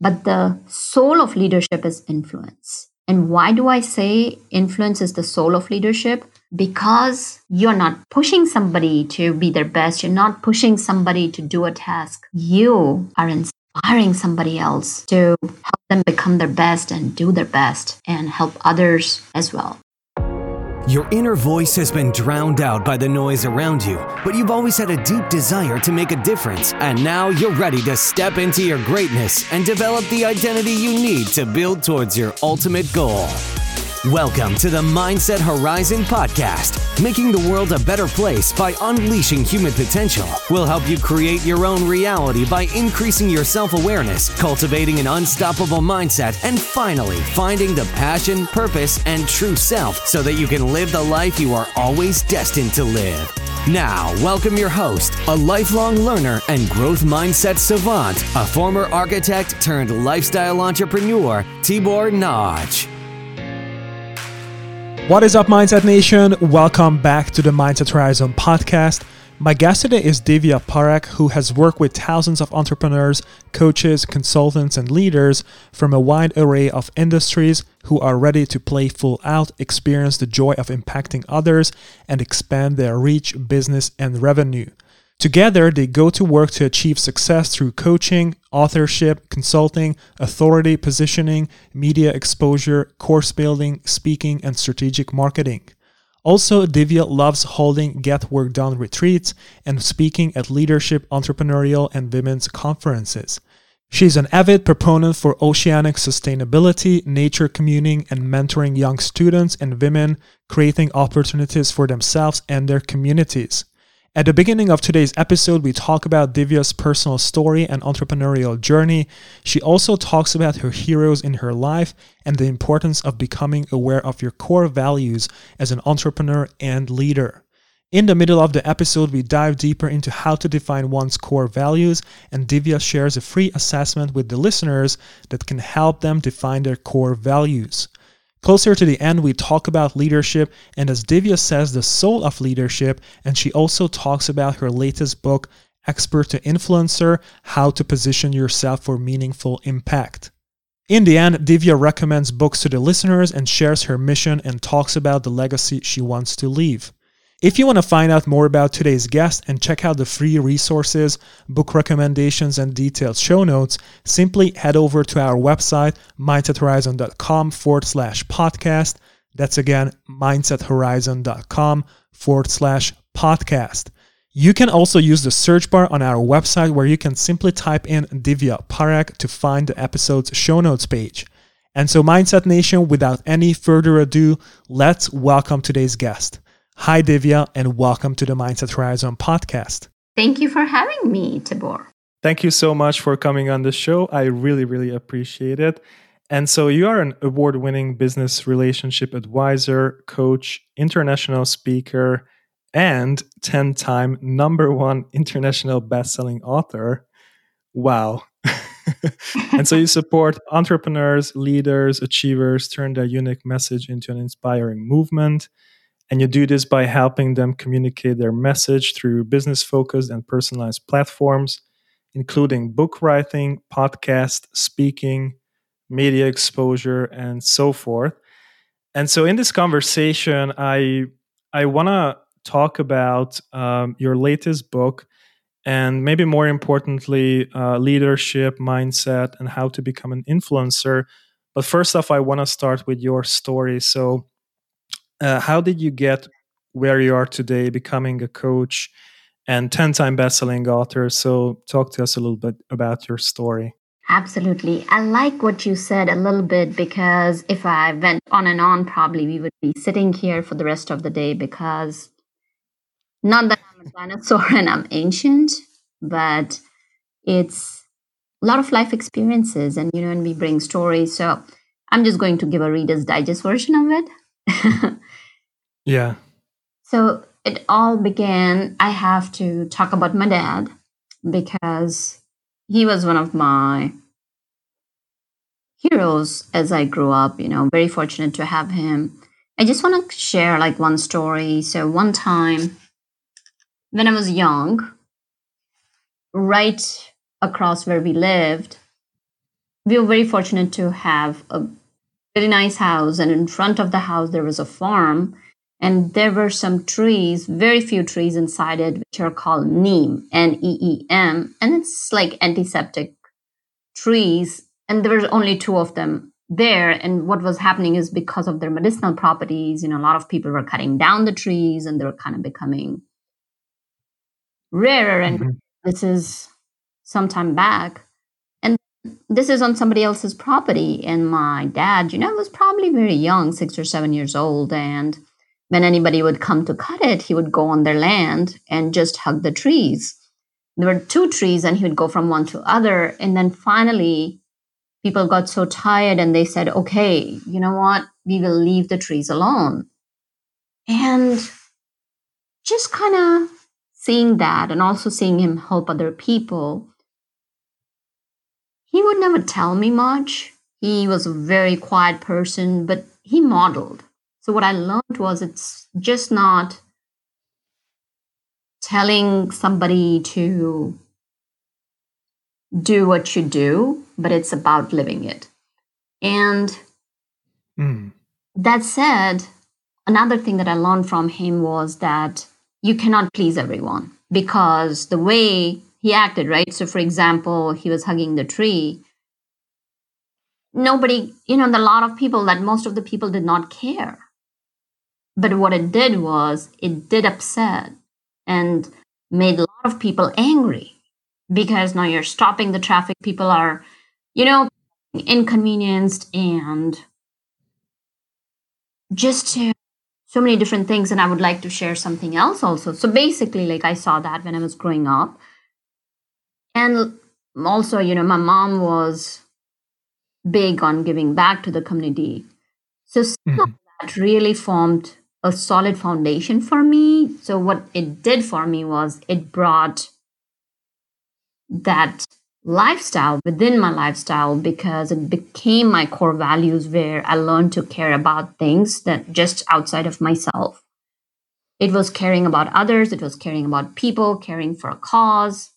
But the soul of leadership is influence. And why do I say influence is the soul of leadership? Because you're not pushing somebody to be their best. You're not pushing somebody to do a task. You are inspiring somebody else to help them become their best and do their best and help others as well. Your inner voice has been drowned out by the noise around you, but you've always had a deep desire to make a difference, and now you're ready to step into your greatness and develop the identity you need to build towards your ultimate goal. Welcome to the Mindset Horizon podcast. Making the world a better place by unleashing human potential will help you create your own reality by increasing your self awareness, cultivating an unstoppable mindset, and finally finding the passion, purpose, and true self so that you can live the life you are always destined to live. Now, welcome your host, a lifelong learner and growth mindset savant, a former architect turned lifestyle entrepreneur, Tibor Nagy. What is up, Mindset Nation? Welcome back to the Mindset Horizon podcast. My guest today is Divya Parekh, who has worked with thousands of entrepreneurs, coaches, consultants, and leaders from a wide array of industries who are ready to play full out, experience the joy of impacting others, and expand their reach, business, and revenue. Together, they go to work to achieve success through coaching, authorship, consulting, authority positioning, media exposure, course building, speaking, and strategic marketing. Also, Divya loves holding Get Work Done retreats and speaking at leadership, entrepreneurial, and women's conferences. She's an avid proponent for oceanic sustainability, nature communing, and mentoring young students and women, creating opportunities for themselves and their communities. At the beginning of today's episode, we talk about Divya's personal story and entrepreneurial journey. She also talks about her heroes in her life and the importance of becoming aware of your core values as an entrepreneur and leader. In the middle of the episode, we dive deeper into how to define one's core values, and Divya shares a free assessment with the listeners that can help them define their core values. Closer to the end, we talk about leadership, and as Divya says, the soul of leadership, and she also talks about her latest book, Expert to Influencer How to Position Yourself for Meaningful Impact. In the end, Divya recommends books to the listeners and shares her mission and talks about the legacy she wants to leave. If you want to find out more about today's guest and check out the free resources, book recommendations, and detailed show notes, simply head over to our website, mindsethorizon.com forward slash podcast. That's again, mindsethorizon.com forward slash podcast. You can also use the search bar on our website where you can simply type in Divya Parekh to find the episode's show notes page. And so, Mindset Nation, without any further ado, let's welcome today's guest. Hi, Divya, and welcome to the Mindset Horizon podcast. Thank you for having me, Tibor. Thank you so much for coming on the show. I really, really appreciate it. And so, you are an award winning business relationship advisor, coach, international speaker, and 10 time number one international best selling author. Wow. and so, you support entrepreneurs, leaders, achievers, turn their unique message into an inspiring movement and you do this by helping them communicate their message through business focused and personalized platforms, including book writing, podcast, speaking, media exposure, and so forth. And so in this conversation, I I want to talk about um, your latest book and maybe more importantly, uh, leadership, mindset, and how to become an influencer. But first off, I want to start with your story. So uh, how did you get where you are today, becoming a coach and 10 time best-selling author? So talk to us a little bit about your story. Absolutely. I like what you said a little bit because if I went on and on, probably we would be sitting here for the rest of the day because not that I'm a dinosaur and I'm ancient, but it's a lot of life experiences and you know and we bring stories so i'm just going to give a reader's digest version of it Yeah. So it all began, I have to talk about my dad because he was one of my heroes as I grew up, you know, very fortunate to have him. I just want to share like one story. So one time when I was young, right across where we lived, we were very fortunate to have a very nice house, and in front of the house there was a farm, and there were some trees, very few trees inside it, which are called neem, N E E M, and it's like antiseptic trees, and there were only two of them there. And what was happening is because of their medicinal properties, you know, a lot of people were cutting down the trees, and they were kind of becoming rarer. And mm-hmm. this is some time back this is on somebody else's property. And my dad, you know, was probably very young, six or seven years old. And when anybody would come to cut it, he would go on their land and just hug the trees. There were two trees, and he would go from one to other. And then finally, people got so tired and they said, okay, you know what? We will leave the trees alone. And just kind of seeing that and also seeing him help other people he would never tell me much. He was a very quiet person, but he modeled. So what I learned was it's just not telling somebody to do what you do, but it's about living it. And mm. that said, another thing that I learned from him was that you cannot please everyone because the way he acted, right? So, for example, he was hugging the tree. Nobody, you know, a lot of people that most of the people did not care. But what it did was it did upset and made a lot of people angry because now you're stopping the traffic. People are, you know, inconvenienced and just to so many different things. And I would like to share something else also. So basically, like I saw that when I was growing up and also you know my mom was big on giving back to the community so mm-hmm. that really formed a solid foundation for me so what it did for me was it brought that lifestyle within my lifestyle because it became my core values where I learned to care about things that just outside of myself. It was caring about others, it was caring about people, caring for a cause,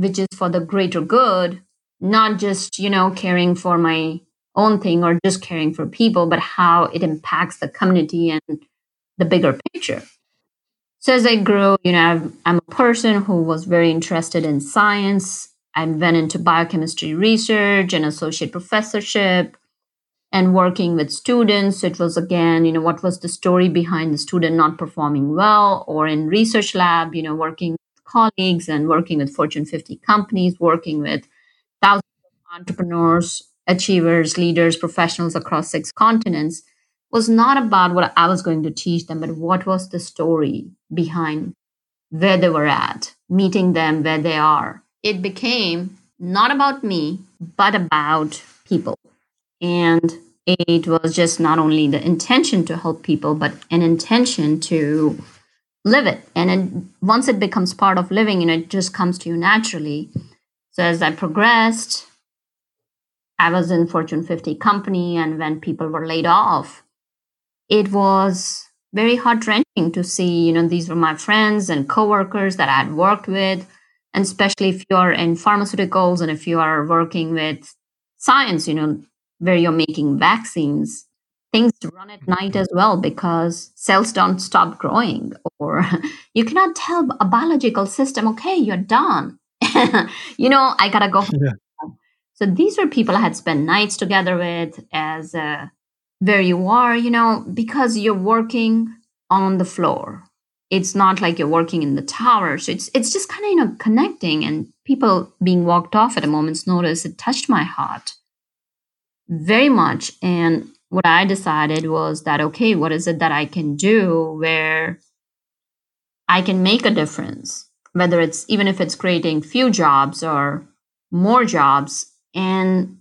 which is for the greater good, not just, you know, caring for my own thing or just caring for people, but how it impacts the community and the bigger picture. So as I grew, you know, I'm a person who was very interested in science. I went into biochemistry research and associate professorship and working with students. It was again, you know, what was the story behind the student not performing well or in research lab, you know, working colleagues and working with Fortune 50 companies, working with thousands of entrepreneurs, achievers, leaders, professionals across six continents was not about what I was going to teach them, but what was the story behind where they were at, meeting them where they are. It became not about me, but about people. And it was just not only the intention to help people, but an intention to live it. And it, once it becomes part of living you know it just comes to you naturally so as i progressed i was in fortune 50 company and when people were laid off it was very heart wrenching to see you know these were my friends and coworkers that i had worked with. And especially if you're in pharmaceuticals and if you are working with science you know where you're making vaccines things run at night as well because cells don't stop growing or you cannot tell a biological system okay you're done. You know i gotta go yeah. so these are people i had spent nights together with as uh, where you are you know because you're working on the floor. It's not like you're working in the tower. So it's it's just kind of you know connecting and people being walked off at a moment's notice it touched my heart very much. And what I decided was that, okay, what is it that I can do where I can make a difference? Whether it's even if it's creating few jobs or more jobs. And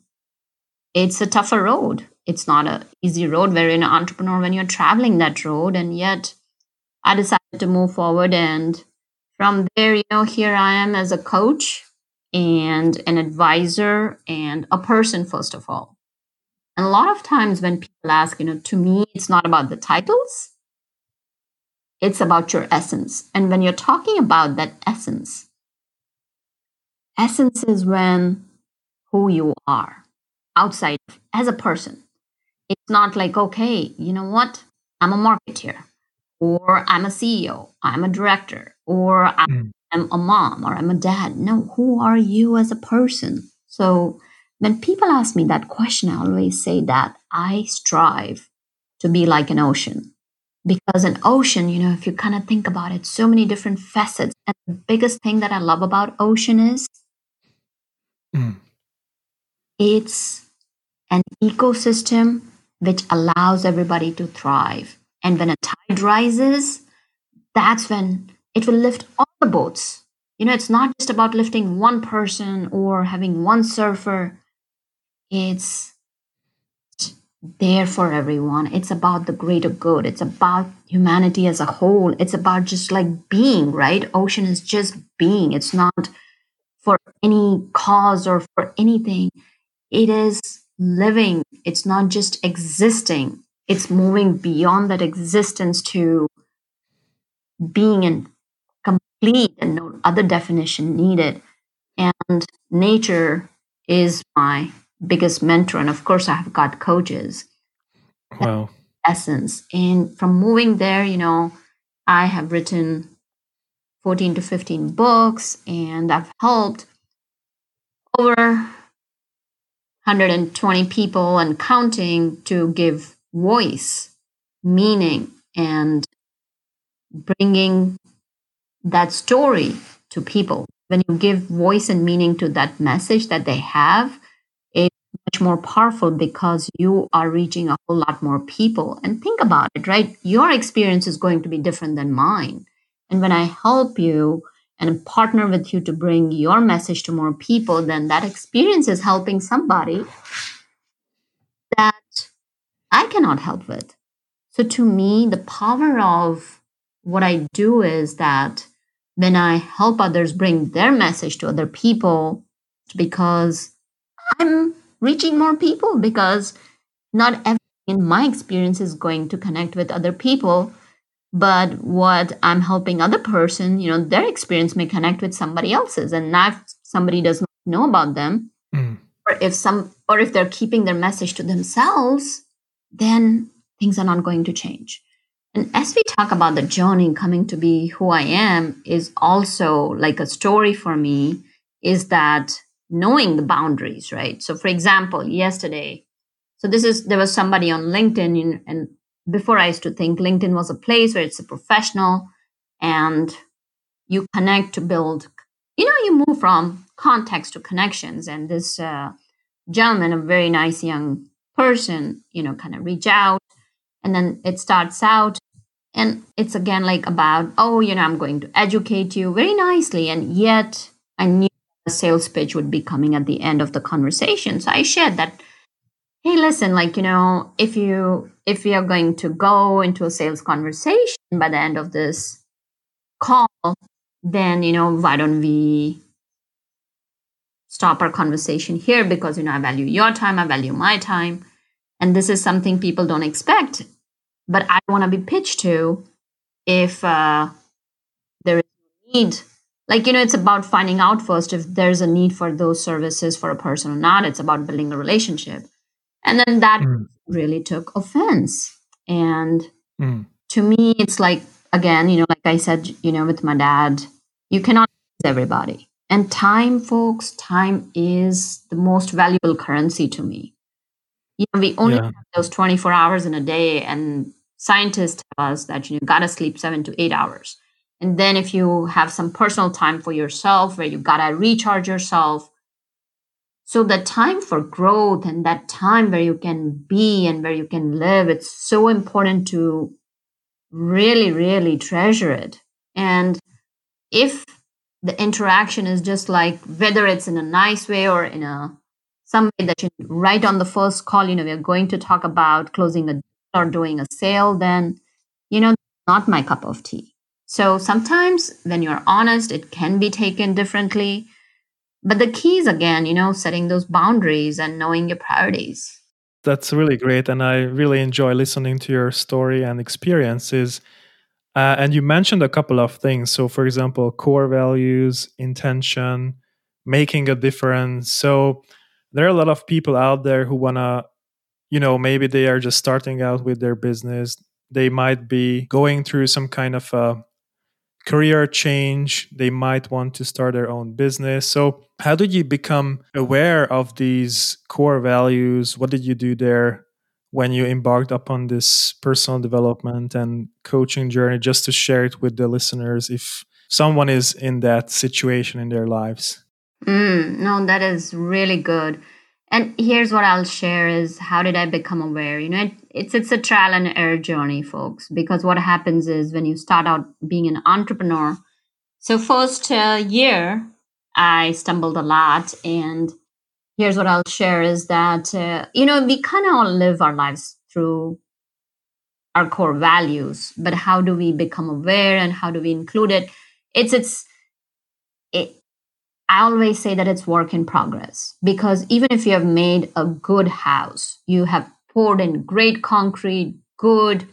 it's a tougher road. It's not an easy road where you're an entrepreneur when you're traveling that road. And yet I decided to move forward. And from there, you know, here I am as a coach and an advisor and a person, first of all. And a lot of times when people ask, you know, to me, it's not about the titles, it's about your essence. And when you're talking about that essence, essence is when who you are. outside as a person. It's not like, okay, you know what? I'm a marketer, or I'm a CEO, I'm a director, or I'm mm. a mom, or I'm a dad. No, who are you as a person? So when people ask me that question, I always say that I strive to be like an ocean. Because an ocean, you know, if you kind of think about it, so many different facets. And the biggest thing that I love about ocean is mm. it's an ecosystem which allows everybody to thrive. And when a tide rises, that's when it will lift all the boats. You know, it's not just about lifting one person or having one surfer it's there for everyone. It's about the greater good. It's about humanity as a whole. It's about just like being, right? Ocean is just being. It's not for any cause or for anything. It is living. It's not just existing. It's moving beyond that existence to being in complete and no other definition needed. And nature is my biggest mentor. And of course, I have got coaches. Wow. Essence. And from moving there, you know, I have written 14 to 15 books and I've helped over 120 people and counting to give voice, meaning, and bringing that story to people. When you give voice and meaning to that message that they have, much more powerful because you are reaching a whole lot more people. And think about it, right? Your experience is going to be different than mine. And when I help you and partner with you to bring your message to more people, then that experience is helping somebody that I cannot help with. So to me, the power of what I do is that when I help others bring their message to other people, because I'm reaching more people because not everything in my experience is going to connect with other people. But what i'm helping other person you know their experience may connect with somebody else's and if somebody does not know about them. Mm. or if some or if they're keeping their message to themselves then things are not going to change. And as we talk about the journey coming to be who i am is also like a story for me is that knowing the boundaries, right? So, for example, yesterday, so this is there was somebody on LinkedIn, and before I used to think LinkedIn was a place where it's a professional and you connect to build, you know, you move from context to connections. And this uh, gentleman, a very nice young person, you know, kind of reach out, and then it starts out. And it's again like about, oh, you know, I'm going to educate you very nicely. And yet I knew sales pitch would be coming at the end of the conversation. So I shared that, hey, listen, like, you know, if you if are going to go into a sales conversation by the end of this call, then, you know, why don't we stop our conversation here because you know I value your time, I value my time. And this is something people don't expect. But I want to be pitched to if uh, there is need like you know it's about finding out first if there's a need for those services for a person or not it's about building a relationship and then that mm. really took offense and mm. to me it's like again you know like i said you know with my dad you cannot please everybody and time folks time is the most valuable currency to me you know we only yeah. have those 24 hours in a day and scientists tell us that you know gotta sleep seven to eight hours and then if you have some personal time for yourself where you gotta recharge yourself. So the time for growth and that time where you can be and where you can live, it's so important to really, really treasure it. And if the interaction is just like whether it's in a nice way or in a some way that you right on the first call, you know, we're going to talk about closing a or doing a sale, then you know, not my cup of tea. So sometimes when you're honest, it can be taken differently. But the key is again, you know, setting those boundaries and knowing your priorities. That's really great. And I really enjoy listening to your story and experiences. Uh, and you mentioned a couple of things. So, for example, core values, intention, making a difference. So, there are a lot of people out there who want to you know maybe they are just starting out with their business they might be going through some kind of a career change they might want to start their own business. So how did you become aware of these core values? What did you do there when you embarked upon this personal development and coaching journey just to share it with the listeners if someone is in that situation in their lives? Mm, no that is really good. And here's what i'll share is how did i become aware? You know it, it's it's a trial and error journey folks because what happens is when you start out being an entrepreneur so first uh, year i stumbled a lot and here's what i'll share is that uh, you know we kind of all live our lives through our core values but how do we become aware and how do we include it? It's it's it, I always say that it's work in progress because even if you have made a good house, you have poured in great concrete, good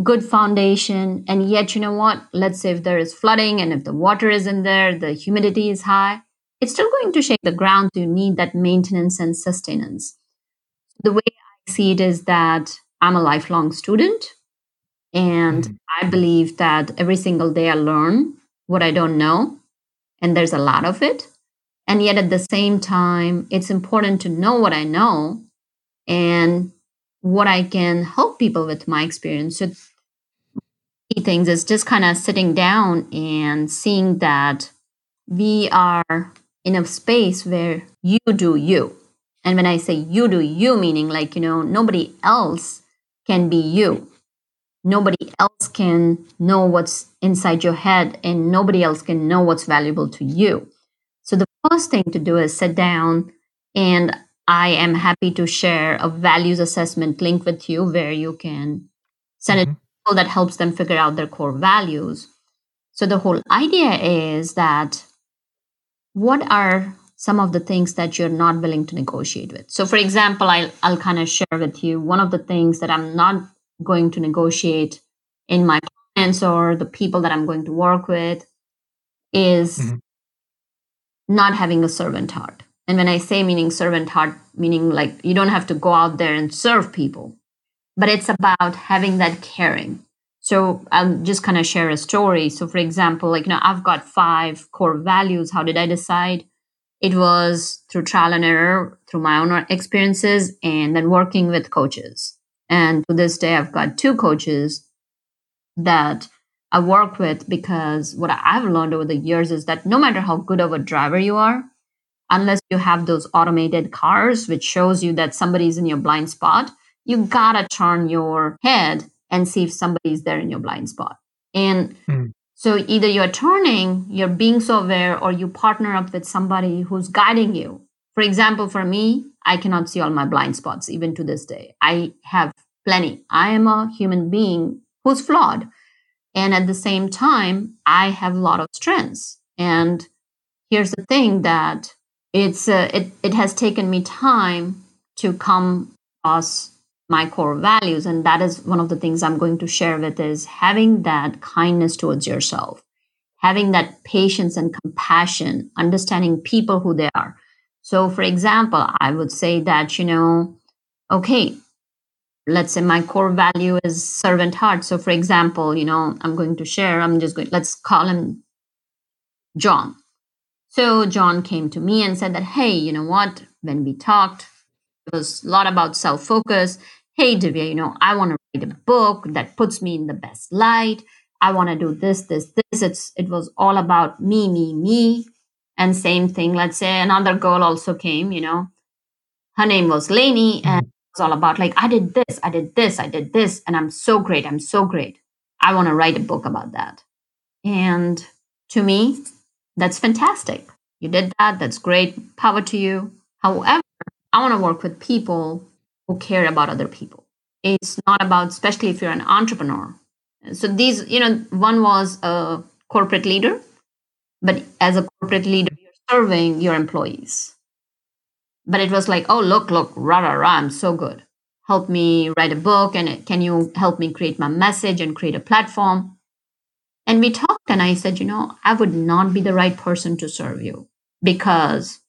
good foundation and yet you know what let's say if there is flooding and if the water is in there the humidity is high it's still going to shake the ground you need that maintenance and sustenance the way i see it is that i'm a lifelong student and mm-hmm. i believe that every single day i learn what i don't know and there's a lot of it. And yet at the same time, it's important to know what I know and what I can help people with my experience. So key things is just kind of sitting down and seeing that we are in a space where you do you. And when I say you do you, meaning like, you know, nobody else can be you nobody else can know what's inside your head and nobody else can know what's valuable to you. So the first thing to do is sit down and I am happy to share a values assessment link with you where you can send mm-hmm. it to people that helps them figure out their core values. So the whole idea is that what are some of the things that you're not willing to negotiate with. So for example, I'll, I'll kind of share with you one of the things that I'm not going to negotiate in my clients or the people that I'm going to work with is mm-hmm. not having a servant heart. And when I say meaning servant heart, meaning like you don't have to go out there and serve people, but it's about having that caring. So I'll just kind of share a story. So, for example, like, you know, I've got five core values. How did I decide? It was through trial and error, through my own experiences, and then working with coaches. And to this day, I've got two coaches that I work with because what I've learned over the years is that no matter how good of a driver you are, unless you have those automated cars, which shows you that somebody's in your blind spot, you gotta turn your head and see if somebody's there in your blind spot. And mm. so either you're turning, you're being so aware, or you partner up with somebody who's guiding you. For example, for me, I cannot see all my blind spots even to this day. I have plenty. I am a human being who's flawed. And at the same time, I have a lot of strengths. And here's the thing that it's uh, it, it has taken me time to come across my core values and that is one of the things i'm going to share with is having that kindness towards yourself having that patience and compassion understanding people who they are so, for example, I would say that, you know, okay, let's say my core value is servant heart. So, for example, you know, I'm going to share, I'm just going, let's call him John. So, John came to me and said that, hey, you know what, when we talked, it was a lot about self focus. Hey, Divya, you know, I want to write a book that puts me in the best light. I want to do this, this, this. It's it was all about me, me, me. And same thing, let's say another girl also came, you know, her name was Lainey, and mm-hmm. it was all about like, I did this, I did this, I did this, and I'm so great, I'm so great. I want to write a book about that. And to me, that's fantastic. You did that, that's great, power to you. However, I want to work with people who care about other people. It's not about, especially if you're an entrepreneur. So these, you know, one was a corporate leader but as a corporate leader, you're serving your employees. But it was like, oh, look, look, rah, rah, rah, I'm so good. Help me write a book and can you help me create my message and create a platform? And we talked, and I said, you know, I would not be the right person to serve you because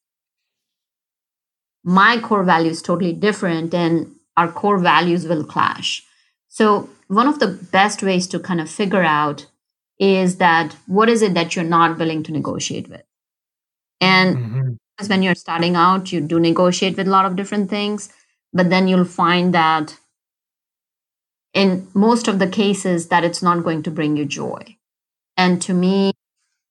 my core value is totally different and our core values will clash. So, one of the best ways to kind of figure out is that what is it that you're not willing to negotiate with? And mm-hmm. when you're starting out, you do negotiate with a lot of different things, but then you'll find that in most of the cases that it's not going to bring you joy. And to me,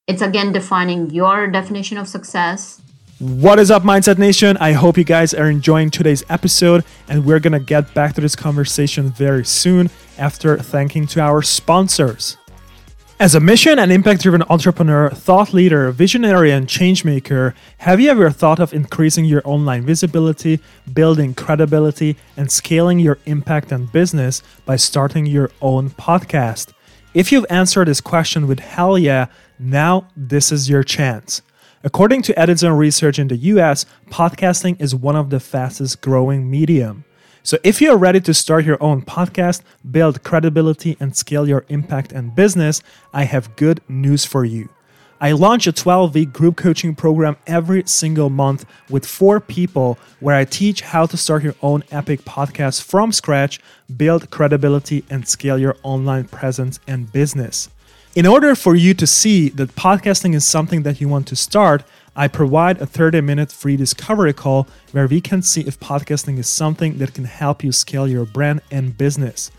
it's again defining your definition of success. What is up, Mindset Nation? I hope you guys are enjoying today's episode, and we're gonna get back to this conversation very soon after thanking to our sponsors. As a mission and impact driven entrepreneur, thought leader, visionary, and changemaker, have you ever thought of increasing your online visibility, building credibility, and scaling your impact and business by starting your own podcast? If you've answered this question with hell yeah, now this is your chance. According to Edison research in the US, podcasting is one of the fastest growing medium. So if you're ready to start your own podcast, build credibility, and scale your impact and business, I have good news for you. I launch a 12 week group coaching program every single month with four people where I teach how to start your own epic podcast from scratch, build credibility, and scale your online presence and business. In order for you to see that podcasting is something that you want to start, I provide a 30 minute free discovery call where we can see if podcasting is something that can help you scale your brand and business.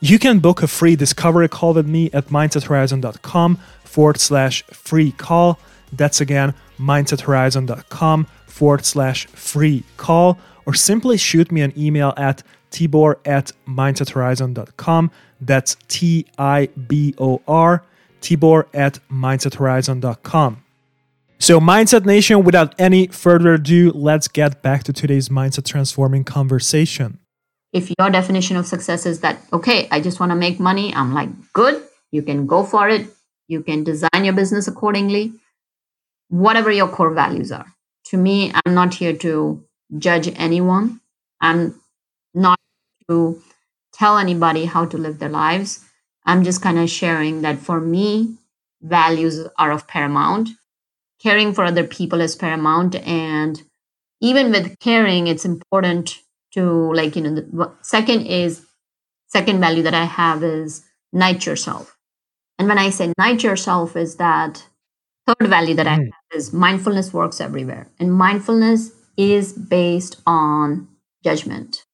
You can book a free discovery call with me at mindsethorizon.com forward slash free call. That's again mindsethorizon.com forward slash free call, or simply shoot me an email at tibor at mindsethorizon.com. That's T I B O R, tibor at mindsethorizon.com. So, Mindset Nation, without any further ado, let's get back to today's mindset transforming conversation. If your definition of success is that, okay, I just want to make money, I'm like, good, you can go for it. You can design your business accordingly, whatever your core values are. To me, I'm not here to judge anyone. I'm not to tell anybody how to live their lives. I'm just kind of sharing that for me, values are of paramount caring for other people is paramount and even with caring it's important to like you know the second is second value that i have is night yourself and when i say night yourself is that third value that i mm. have is mindfulness works everywhere and mindfulness is based on judgment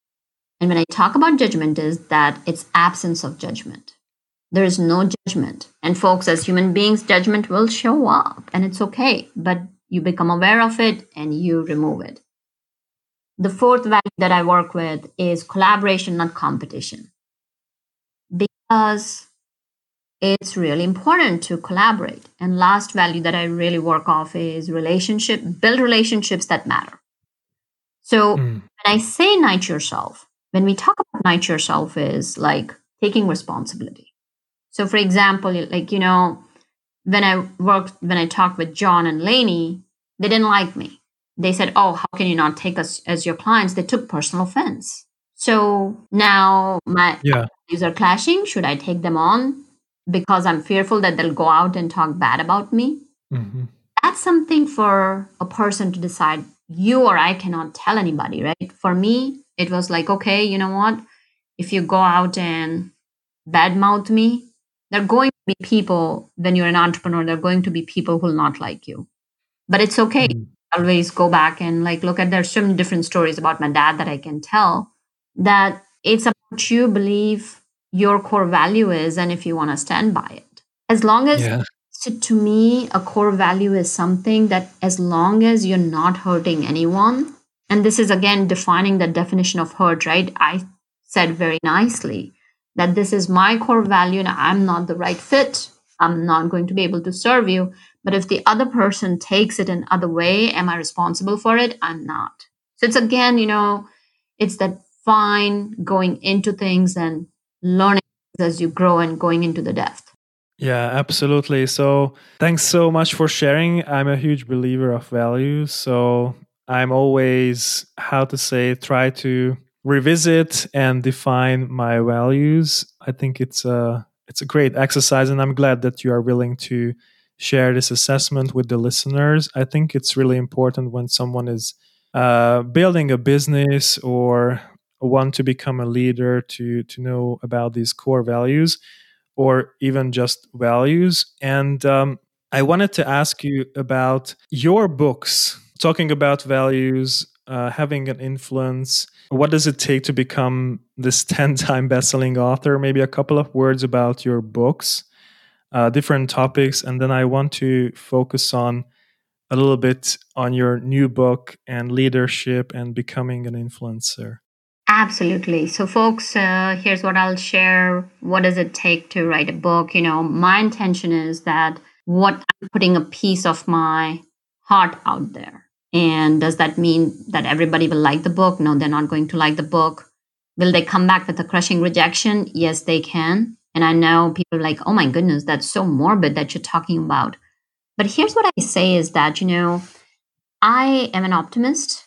and when i talk about judgment is that it's absence of judgment there is no judgment. And folks, as human beings, judgment will show up and it's okay, but you become aware of it and you remove it. The fourth value that I work with is collaboration, not competition. Because it's really important to collaborate. And last value that I really work off is relationship, build relationships that matter. So mm. when I say night yourself, when we talk about night yourself is like taking responsibility. So, for example, like, you know, when I worked, when I talked with John and Lainey, they didn't like me. They said, Oh, how can you not take us as your clients? They took personal offense. So now my yeah. values are clashing. Should I take them on because I'm fearful that they'll go out and talk bad about me? Mm-hmm. That's something for a person to decide. You or I cannot tell anybody, right? For me, it was like, okay, you know what? If you go out and badmouth me, there are going to be people, when you're an entrepreneur, there are going to be people who will not like you. But it's okay. Mm-hmm. Always go back and like look at there's so many different stories about my dad that I can tell that it's about you believe your core value is and if you want to stand by it. As long as yeah. so to me, a core value is something that as long as you're not hurting anyone, and this is again defining the definition of hurt, right? I said very nicely that this is my core value and I'm not the right fit. I'm not going to be able to serve you. But if the other person takes it in other way, am I responsible for it? I'm not. So it's again, you know, it's that fine going into things and learning as you grow and going into the depth. Yeah, absolutely. So thanks so much for sharing. I'm a huge believer of values. So I'm always, how to say, try to revisit and define my values. I think it's a it's a great exercise, and I'm glad that you are willing to share this assessment with the listeners. I think it's really important when someone is uh, building a business or want to become a leader to to know about these core values or even just values. And um, i wanted to ask you about your books talking about values uh, having an influence. What does it take to become this 10 time best-selling author? Maybe a couple of words about your books uh, different topics and then i want to focus on a little bit on your new book and leadership and becoming an influencer Absolutely. So, folks, uh, here's what I'll share. What does it take to write a book? You know, my intention is that what I'm putting a piece of my heart out there. And does that mean that everybody will like the book? No, they're not going to like the book. Will they come back with a crushing rejection? Yes, they can. And I know people are like, oh my goodness, that's so morbid that you're talking about. But here's what I say is that, you know, I am an optimist.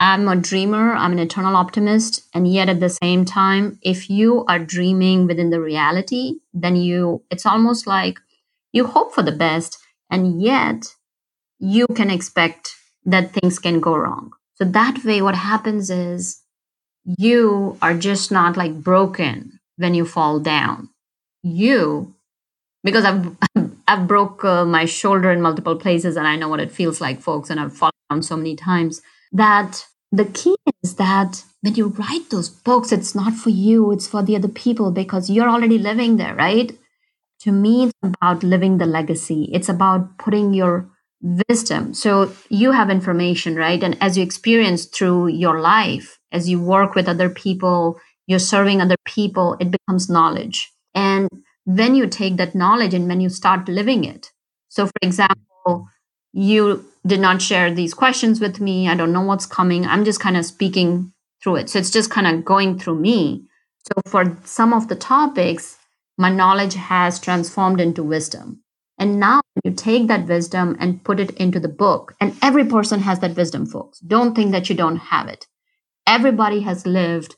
I'm a dreamer, I'm an eternal optimist. And yet at the same time, if you are dreaming within the reality, then you, it's almost like you hope for the best. And yet you can expect that things can go wrong. So that way, what happens is you are just not like broken when you fall down. You, because I've, I've broke uh, my shoulder in multiple places and I know what it feels like, folks, and I've fallen down so many times that the key is that when you write those books, it's not for you, it's for the other people because you're already living there, right? To me, it's about living the legacy. It's about putting your wisdom. So you have information, right? And as you experience through your life, as you work with other people, you're serving other people, it becomes knowledge. And when you take that knowledge and when you start living it. So, for example, you did not share these questions with me. I don't know what's coming. I'm just kind of speaking through it. So it's just kind of going through me. So for some of the topics, my knowledge has transformed into wisdom. And now you take that wisdom and put it into the book. And every person has that wisdom, folks. Don't think that you don't have it. Everybody has lived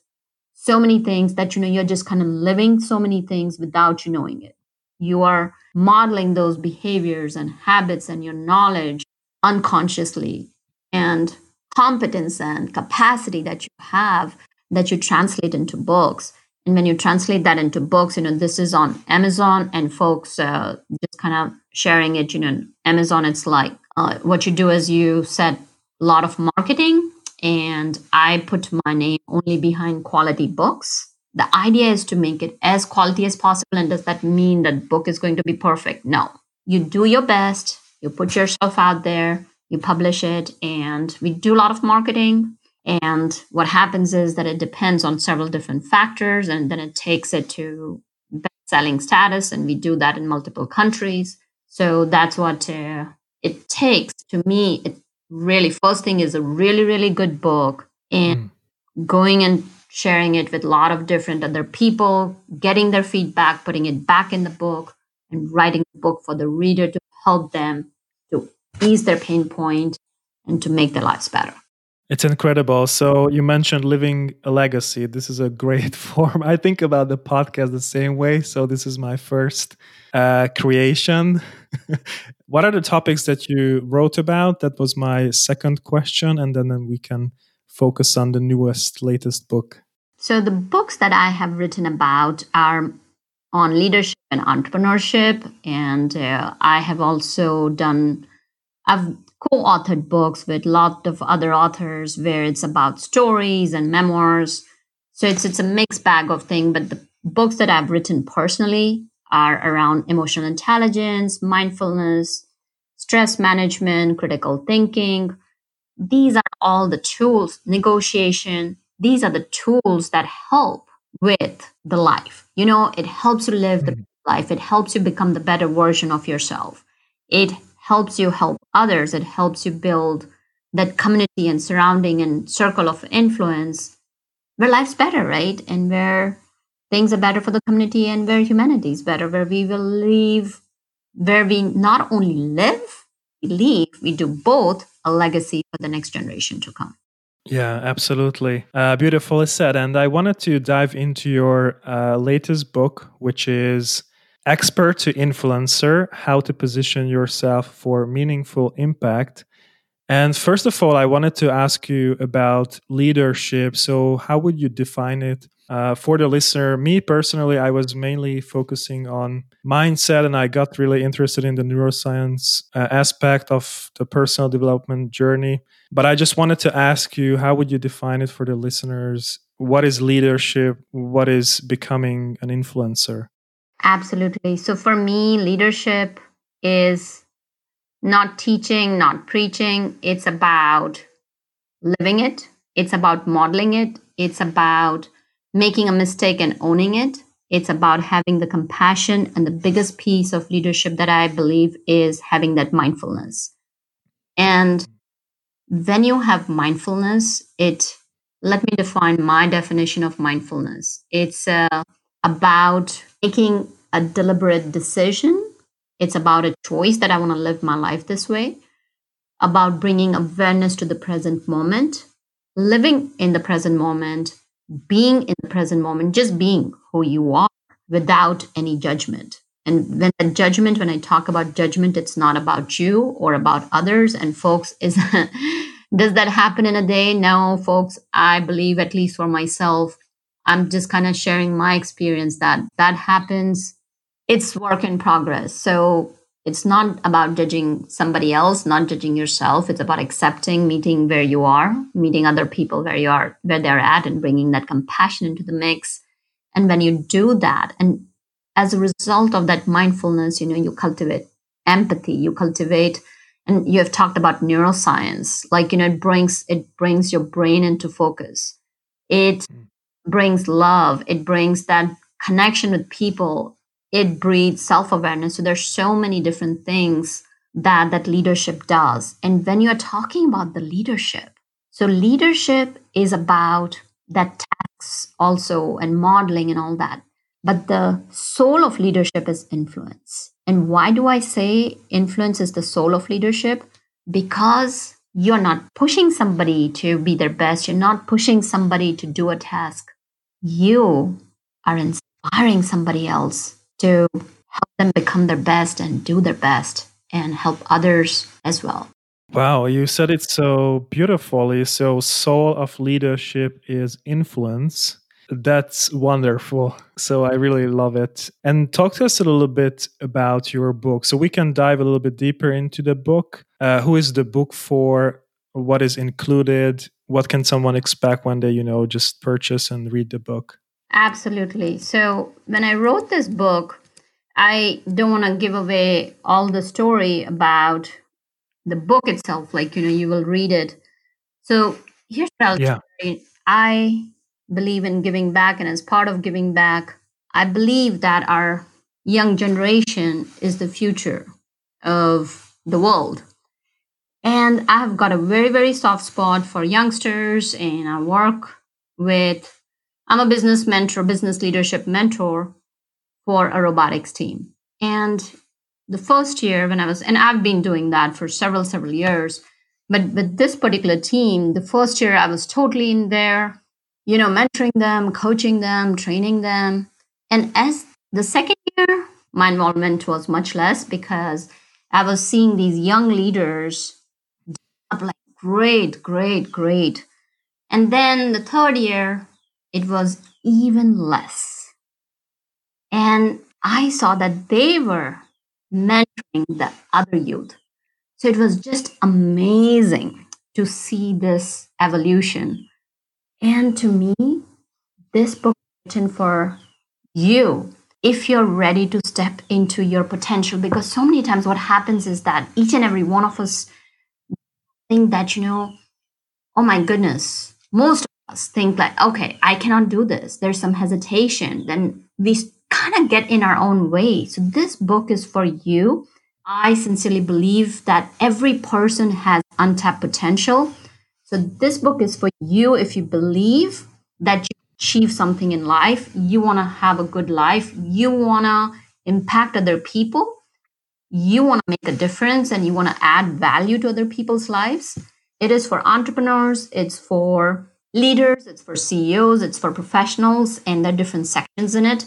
so many things that you know you're just kind of living so many things without you knowing it. You are modeling those behaviors and habits and your knowledge unconsciously and competence and capacity that you have that you translate into books and when you translate that into books you know this is on amazon and folks uh, just kind of sharing it you know amazon it's like uh, what you do is you set a lot of marketing and i put my name only behind quality books. The idea is to make it as quality as possible. And does that mean that book is going to be perfect? No. You do your best. You put yourself out there, you publish it, and we do a lot of marketing. And what happens is that it depends on several different factors, and then it takes it to best-selling status, and we do that in multiple countries. So that's what uh, it takes. To me, it really first thing is a really really good book, and mm. going and sharing it with a lot of different other people, getting their feedback, putting it back in the book, and writing the book for the reader to help them to ease their pain point and to make their lives better. It's incredible. So you mentioned living a legacy. This is a great form. I think about the podcast the same way. So this is my first uh, creation. what are the topics that you wrote about? That was my second question, and then, then we can focus on the newest, latest book. So the books that I have written about are on leadership and entrepreneurship, and uh, I have also done I've co-authored books with a lot of other authors where it's about stories and memoirs. So it's it's a mixed bag of things. But the books that I've written personally are around emotional intelligence, mindfulness, stress management, critical thinking. These are all the tools, negotiation. These are the tools that help with the life. You know, it helps you live the mm-hmm. life. It helps you become the better version of yourself. It helps you help others. It helps you build that community and surrounding and circle of influence where life's better, right? And where things are better for the community and where humanity is better, where we will live, where we not only live, we leave, we do both a legacy for the next generation to come. Yeah, absolutely. Uh, beautifully said. And I wanted to dive into your uh, latest book, which is expert to influencer, how to position yourself for meaningful impact. And first of all, I wanted to ask you about leadership. So, how would you define it uh, for the listener? Me personally, I was mainly focusing on mindset and I got really interested in the neuroscience uh, aspect of the personal development journey. But I just wanted to ask you how would you define it for the listeners? What is leadership? What is becoming an influencer? Absolutely. So, for me, leadership is not teaching, not preaching. It's about living it, it's about modeling it, it's about making a mistake and owning it. It's about having the compassion. And the biggest piece of leadership that I believe is having that mindfulness. And when you have mindfulness, it let me define my definition of mindfulness. It's uh, about making a deliberate decision it's about a choice that I want to live my life this way, about bringing awareness to the present moment, living in the present moment, being in the present moment, just being who you are without any judgment. And when the judgment, when I talk about judgment, it's not about you or about others. And folks, is does that happen in a day? No, folks. I believe, at least for myself, I'm just kind of sharing my experience that that happens it's work in progress. So it's not about judging somebody else, not judging yourself. It's about accepting, meeting where you are, meeting other people where you are, where they're at, and bringing that compassion into the mix. And when you do that, and as a result of that mindfulness, you know, you cultivate empathy, you cultivate, and you have talked about neuroscience, like, you know, it brings, it brings your brain into focus. It mm. brings love. It brings that connection with people it breeds self-awareness. So there's so many different things that that leadership does. And when you're talking about the leadership so leadership is about that tax also and modeling and all that. But the soul of leadership is influence. And why do i say influence is the soul of leadership? Because you're not pushing somebody to be their best. You're not pushing somebody to do a task. You are inspiring somebody else to help them become their best and do their best and help others as well. Wow, you said it so beautifully. So, soul of leadership is influence. That's wonderful. So, I really love it. And talk to us a little bit about your book. So, we can dive a little bit deeper into the book. Uh, who is the book for? What is included? What can someone expect when they, you know, just purchase and read the book? Absolutely. So when I wrote this book, I don't want to give away all the story about the book itself. Like, you know, you will read it. So here's what I'll yeah. say. I believe in giving back. And as part of giving back, I believe that our young generation is the future of the world. And I've got a very, very soft spot for youngsters, and I work with I'm a business mentor, business leadership mentor for a robotics team. And the first year when I was, and I've been doing that for several, several years. But with this particular team, the first year I was totally in there, you know, mentoring them, coaching them, training them. And as the second year, my involvement was much less because I was seeing these young leaders up like great, great, great. And then the third year, it was even less. And I saw that they were mentoring the other youth. So it was just amazing to see this evolution. And to me, this book written for you if you're ready to step into your potential. Because so many times what happens is that each and every one of us think that, you know, oh my goodness, most think like, okay, I cannot do this. There's some hesitation. Then we kind of get in our own way. So this book is for you. I sincerely believe that every person has untapped potential. So this book is for you if you believe that you achieve something in life, you want to have a good life, you want to impact other people, you want to make a difference and you want to add value to other people's lives. It is for entrepreneurs, it's for leaders, it's for CEOs, it's for professionals, and there are different sections in it.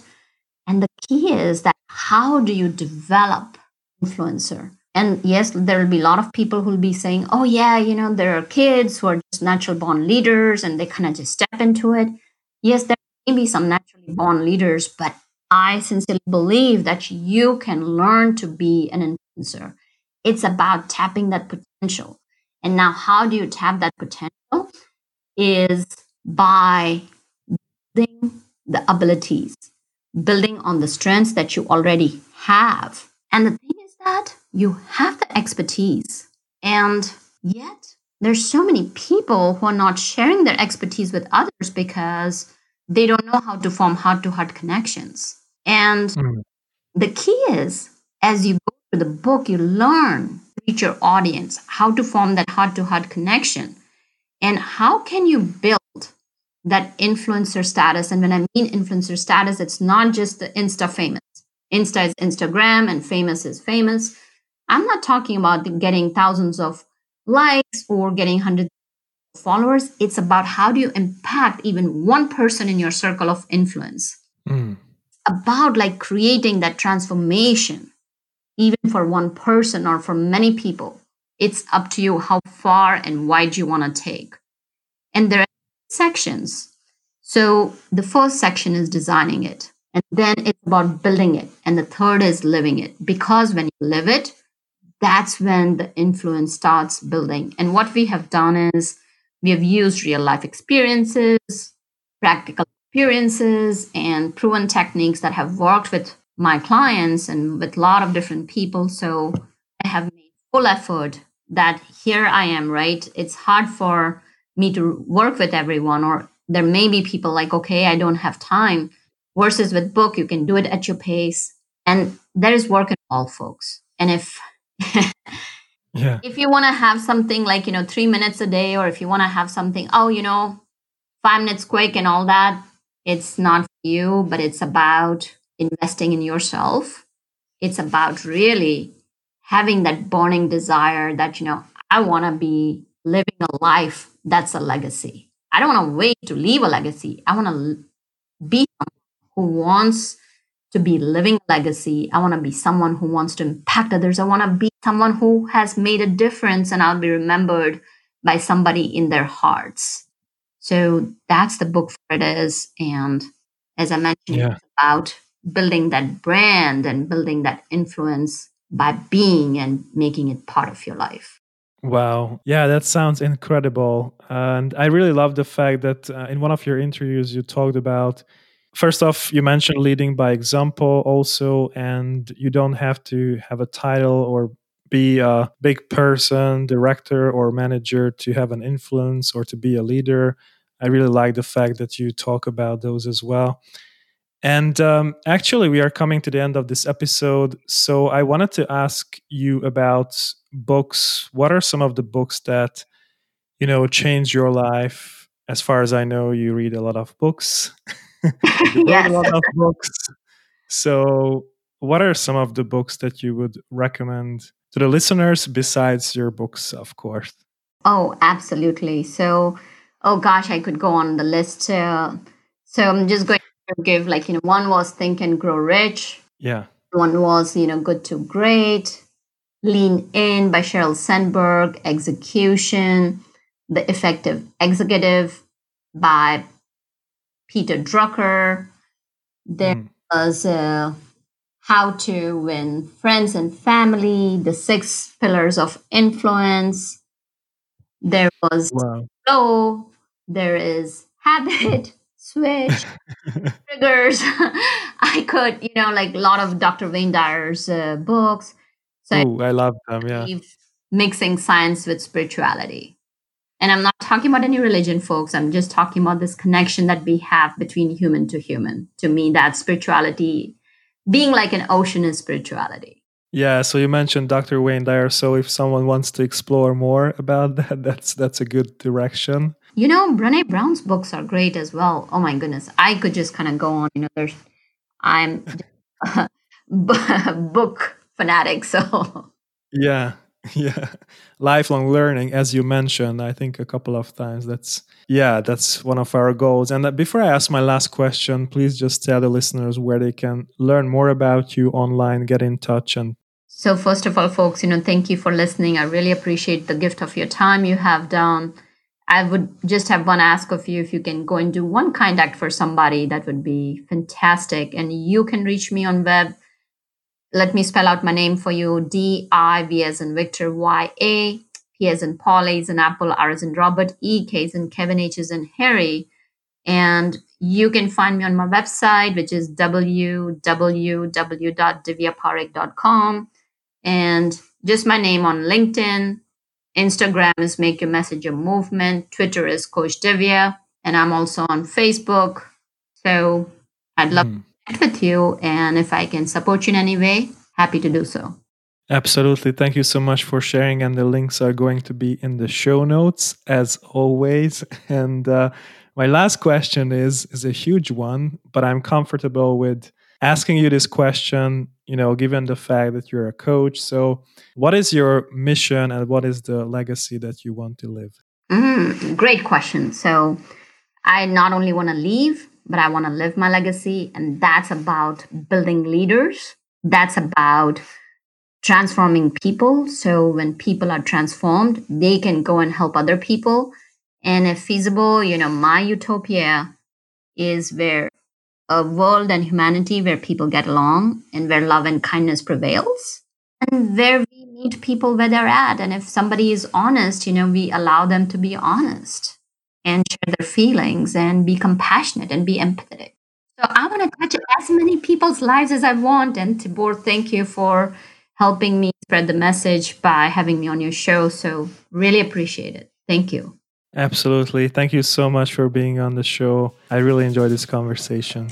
And the key is that how do you develop influencer? And yes, there will be a lot of people who will be saying, oh, yeah, you know, there are kids who are just natural born leaders and they kind of just step into it. Yes, there may be some naturally born leaders, but I sincerely believe that you can learn to be an influencer. It's about tapping that potential. And now, how do you tap that potential? Is by building the abilities, building on the strengths that you already have. And the thing is that you have the expertise. And yet, there's so many people who are not sharing their expertise with others because they don't know how to form heart to heart connections. And mm. the key is as you go through the book, you learn reach your audience, how to form that heart to heart connection, and how can you build that influencer status. And when I mean influencer status, it's not just the Insta famous. Insta is Instagram and famous is famous. I'm not talking about getting thousands of likes or getting hundreds of followers. It's about how do you impact even one person in your circle of influence. Mm. About like creating that transformation, even for one person or for many people. It's up to you how far and wide you want to take. And there are sections. So the first section is designing it, and then it's about building it. And the third is living it. Because when you live it, that's when the influence starts building. And what we have done is we have used real life experiences, practical experiences, and proven techniques that have worked with my clients and with a lot of different people. So I have made full effort that here I am, right? It's hard for me to work with everyone, or there may be people like, okay, I don't have time. Versus with book, you can do it at your pace. And there is work in all folks. And if yeah. If you want to have something like, you know, three minutes a day, or if you want to have something, oh, you know, five minutes quick and all that, it's not for you, but it's about investing in yourself. It's about really having that burning desire that, you know, I want to be living a life that's a legacy. I don't want to wait to leave a legacy. I want to be someone who wants to be living a legacy. I want to be someone who wants to impact others. I want to be someone who has made a difference and I'll be remembered by somebody in their hearts. So that's the book for it is. And as I mentioned, yeah. it's about building that brand and building that influence by being and making it part of your life. Wow. Yeah, that sounds incredible. And I really love the fact that uh, in one of your interviews, you talked about first off, you mentioned leading by example also, and you don't have to have a title or be a big person, director or manager to have an influence or to be a leader. I really like the fact that you talk about those as well. And um, actually, we are coming to the end of this episode. So I wanted to ask you about books. What are some of the books that, you know, changed your life? As far as I know, you read a lot of books. yes. a lot of books. So, what are some of the books that you would recommend to the listeners besides your books, of course? Oh, absolutely. So, oh gosh, I could go on the list. Uh, so, I'm just going give like, you know, one was Think and Grow Rich. Yeah. One was, you know, Good to Great. Lean In by Sheryl Sandberg, Execution, The Effective Executive by Peter Drucker. There mm. was uh, How to Win Friends and Family, The Six Pillars of Influence. There was wow. Flow. There is Habit, Switch, Triggers. I could, you know, like a lot of Dr. Wayne Dyer's uh, books. So Ooh, I love them. Yeah. Mixing science with spirituality. And I'm not talking about any religion, folks. I'm just talking about this connection that we have between human to human. To me, that spirituality, being like an ocean is spirituality. Yeah, so you mentioned Dr. Wayne Dyer. So if someone wants to explore more about that, that's that's a good direction. You know, Brene Brown's books are great as well. Oh my goodness, I could just kind of go on. You know, there's I'm book fanatic, so yeah, yeah lifelong learning as you mentioned i think a couple of times that's yeah that's one of our goals and uh, before i ask my last question please just tell the listeners where they can learn more about you online get in touch and So, first of all, folks, you know, thank you for listening. I really appreciate the gift of your time you have done. I would just have one ask of you if you can go and do one kind act for somebody, that would be fantastic. And you can reach me on web. Let me spell out my name for you D I V as in Victor, Y A, P as in Paul, A as in Apple, R as in Robert, E, K as in Kevin, H as in Harry. And you can find me on my website, which is www.divyaparekh.com. And just my name on LinkedIn, Instagram is Make Your Message a Movement. Twitter is Coach Divya. And I'm also on Facebook. So I'd love mm. to connect with you. And if I can support you in any way, happy to do so. Absolutely. Thank you so much for sharing. And the links are going to be in the show notes as always. And uh, my last question is is a huge one, but I'm comfortable with asking you this question, you know, given the fact that you're a coach. So, what is your mission and what is the legacy that you want to live? Mm, great question. So, I not only want to leave, but I want to live my legacy. And that's about building leaders, that's about transforming people. So, when people are transformed, they can go and help other people. And if feasible, you know, my utopia is where a world and humanity where people get along and where love and kindness prevails and where we meet people where they're at. And if somebody is honest you know we allow them to be honest and share their feelings and be compassionate and be empathetic. So i want to touch as many people's lives as i want. And tibor thank you for helping me spread the message by having me on your show. So really appreciate it. Thank you Absolutely. Thank you so much for being on the show. I really enjoyed this conversation.